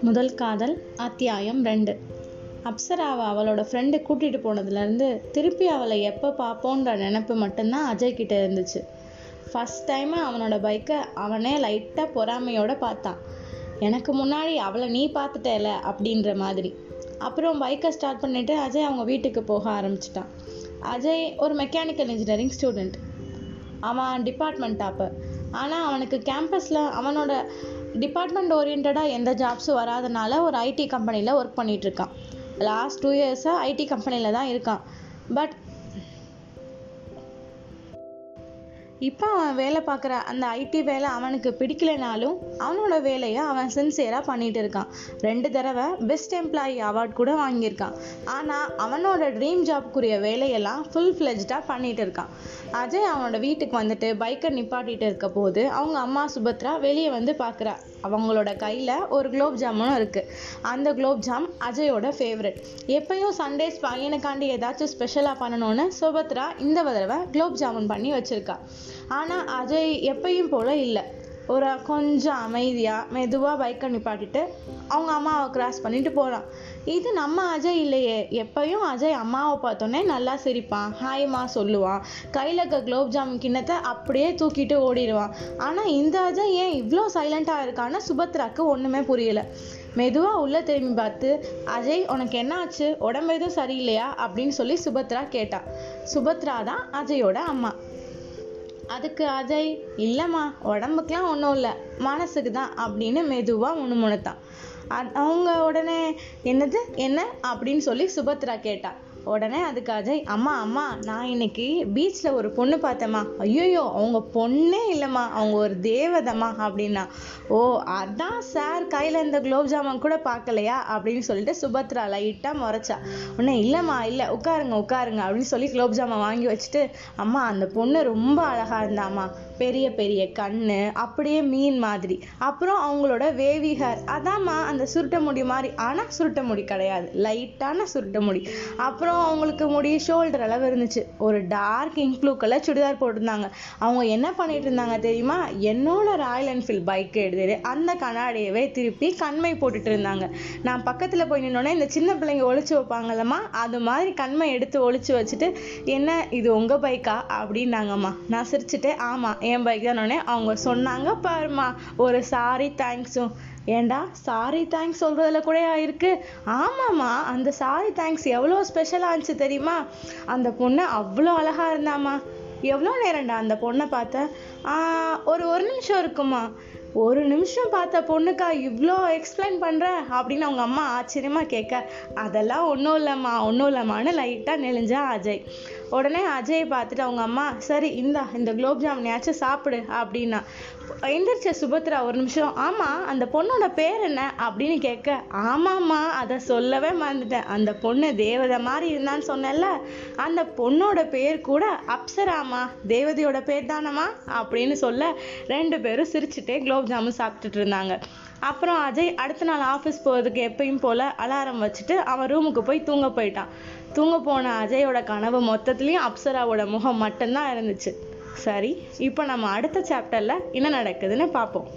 முதல் காதல் அத்தியாயம் ரெண்டு. அப்சராவை அவளோட ஃப்ரெண்டு கூட்டிகிட்டு போனதுலேருந்து திருப்பி அவளை எப்போ பார்ப்போன்ற நினப்பு மட்டும்தான் அஜய் கிட்ட இருந்துச்சு. ஃபஸ்ட் டைமு அவனோட பைக்கை அவனே லைட்டாக பொறாமையோட பார்த்தான். எனக்கு முன்னாடி அவளை நீ பார்த்துட்டேல அப்படின்ற மாதிரி. அப்புறம் பைக்கை ஸ்டார்ட் பண்ணிவிட்டு அஜய் அவங்க வீட்டுக்கு போக ஆரம்பிச்சிட்டான். அஜய் ஒரு மெக்கானிக்கல் இன்ஜினியரிங் ஸ்டூடெண்ட் அவன் டிபார்ட்மெண்ட் டாப்பு ஆனால் அவனுக்கு கேம்பஸில் அவனோட டிபார்ட்மெண்ட் ஓரியன்டாக எந்த ஜாப்ஸும் வராதனால ஒரு ஐடி கம்பெனியில் ஒர்க் பண்ணிகிட்ருக்கான் இருக்கான். லாஸ்ட் டூ இயர்ஸாக ஐடி கம்பெனியில் தான் இருக்கான். பட் இப்போ அவன் வேலை பார்க்குற அந்த ஐடி வேலை அவனுக்கு பிடிக்கலைனாலும் அவனோட வேலையை அவன் சின்சியராக பண்ணிட்டு இருக்கான். ரெண்டு தடவை பெஸ்ட் எம்ப்ளாயி அவார்ட் கூட வாங்கியிருக்கான். ஆனால் அவனோட ட்ரீம் ஜாப்க்குரிய வேலையெல்லாம் ஃபுல் ஃப்ளெஜ்டாக பண்ணிட்டு இருக்கான். அஜய் அவனோட வீட்டுக்கு வந்துட்டு பைக்கை நிப்பாட்டிட்டு இருக்க போது அவங்க அம்மா சுபத்ரா வெளியே வந்து பார்க்குறா. அவங்களோட கையில் ஒரு குலோப் ஜாமுனும் இருக்குது அந்த குலோப் ஜாம் அஜயோட ஃபேவரட் எப்பயும் சண்டேஸ் பையனுக்காண்டி ஏதாச்சும் ஸ்பெஷலாக பண்ணணும்னு சுபத்ரா இந்த தடவை குலோப் ஜாமுன் பண்ணி வச்சுருக்கா. ஆனால் அஜய் எப்பயும் போல் இல்லை. ஒரு கொஞ்சம் அமைதியாக மெதுவாக பைக்கை நிப்பாட்டிட்டு அவங்க அம்மாவை கிராஸ் பண்ணிட்டு போகிறான் இது நம்ம அஜய் இல்லையே. எப்பயும் அஜய் அம்மாவை பார்த்தோன்னே நல்லா சிரிப்பான். ஹாய்மா சொல்லுவான். கையில் இருக்க குலோப் ஜாமுன் கிண்ணத்தை அப்படியே தூக்கிட்டு ஓடிடுவான். ஆனால் இந்த அஜய் ஏன் இவ்வளோ சைலண்ட்டாக இருக்கான்னு சுபத்ராக்கு ஒன்றுமே புரியல. மெதுவாக உள்ளே திரும்பி பார்த்து அஜய் உனக்கு என்ன ஆச்சு? உடம்பு எதுவும் சரியில்லையா? அப்படின்னு சொல்லி சுபத்ரா கேட்டான் சுபத்ரா தான் அஜயோட அம்மா. அதுக்கு அஜய் இல்லைம்மா உடம்புக்கெலாம் ஒன்றும் இல்லை மனசுக்கு தான் அப்படின்னு மெதுவாக முணுமுணுத்தான். அவங்க உடனே என்னது என்ன? அப்படின்னு சொல்லி சுபத்ரா கேட்டா. உடனே அதுக்கு அஜய் அம்மா அம்மா நான் இன்னைக்கு பீச்சில் ஒரு பொண்ணு பார்த்தேம்மா. ஐயோயோ அவங்க பொண்ணே இல்லைம்மா அவங்க ஒரு தேவதம்மா அப்படின்னா. ஓ அதான் சார் கையில் இந்த குலோப் ஜாமுன் கூட பார்க்கலையா? அப்படின்னு சொல்லிட்டு சுபத்ரா லைட்டாக முறைச்சா. உடனே இல்லைம்மா இல்லை உட்காருங்க உட்காருங்க அப்படின்னு சொல்லி குலோப் ஜாமுன் வாங்கி வச்சுட்டு அம்மா அந்த பொண்ணு ரொம்ப அழகாக இருந்தாம்மா. பெரிய பெரிய கண்ணு அப்படியே மீன் மாதிரி. அப்புறம் அவங்களோட வேவி ஹேர் அதாம்மா அந்த சுருட்ட முடி மாதிரி. ஆனால் சுருட்ட முடி கிடையாது. லைட்டான சுருட்ட முடி. அப்புறம் அவங்களுக்கு முடி ஷோல்டர் அளவு இருந்துச்சு. ஒரு dark ink blue colour churidar போட்டிருந்தாங்க. அவங்க என்ன பண்ணிட்டு இருந்தாங்க தெரியுமா? என்னோட ராயல் என்ஃபீல்ட் பைக் எடுத்துட்டு அந்த கண்ணாடியவே திருப்பி கண்மை போட்டுட்டு இருந்தாங்க. நான் பக்கத்தில் போய் நின்னோடனே இந்த சின்ன பிள்ளைங்க ஒழிச்சு வைப்பாங்கல்லம்மா அது மாதிரி கண்மை எடுத்து ஒழிச்சு வச்சுட்டு என்ன இது உங்கள் பைக்கா அப்படின்னாங்கம்மா. நான் சிரிச்சுட்டு ஆமாம் என் பைக் தானே அவங்க சொன்னாங்க. பாருமா ஒரு சாரி தேங்க்ஸும் ஏண்டா? சாரி தேங்க்ஸ் சொல்கிறதுல கூட ஆயிருக்கு. ஆமாம்மா அந்த சாரி தேங்க்ஸ் எவ்வளோ ஸ்பெஷலாக இருந்துச்சு தெரியுமா? அந்த பொண்ணு அவ்வளோ அழகாக இருந்தாம்மா. எவ்வளோ நேரம்டா அந்த பொண்ணை பார்த்தேன் ஒரு ஒரு நிமிஷம் இருக்குமா ஒரு நிமிஷம் பார்த்த பொண்ணுக்கா இவ்வளோ எக்ஸ்பிளைன் பண்ணுற அப்படின்னு அவங்க அம்மா ஆச்சரியமாக கேட்க அதெல்லாம் ஒன்றும் இல்லைம்மா ஒன்றும் இல்லைம்மான்னு லைட்டாக நெளிஞ்சா அஜய். உடனே அஜயை பார்த்துட்டு அவங்க அம்மா சரி இந்தா இந்த குலோப் ஜாமுனையாச்சும் சாப்பிடு அப்படின்னா. எந்திரிச்ச சுபத்ரா ஒரு நிமிஷம் ஆமாம் அந்த பொண்ணோட பேர் என்ன? அப்படின்னு கேட்க ஆமாம்மா அதை சொல்லவே மறந்துட்டேன். அந்த பொண்ணு தேவதை மாதிரி இருந்தான்னு சொன்னேன்ல அந்த பொண்ணோட பேர் கூட அப்சராமா தேவதையோட பேர் தானம்மா? அப்படின்னு சொல்ல ரெண்டு பேரும் சிரிச்சுட்டே குலோப் ஜாமுன் சாப்பிட்டுட்டு இருந்தாங்க. அப்புறம் அஜய் அடுத்த நாள் ஆஃபீஸ் போகிறதுக்கு எப்பயும் போல் அலாரம் வச்சுட்டு அவன் ரூமுக்கு போய் தூங்க போயிட்டான். தூங்க போன அஜயோட கனவு மொத்தத்துலேயும் அப்சராவோட முகம் மட்டும்தான் இருந்துச்சு. சரி இப்போ நம்ம அடுத்த சாப்டரில் என்ன நடக்குதுன்னு பார்ப்போம்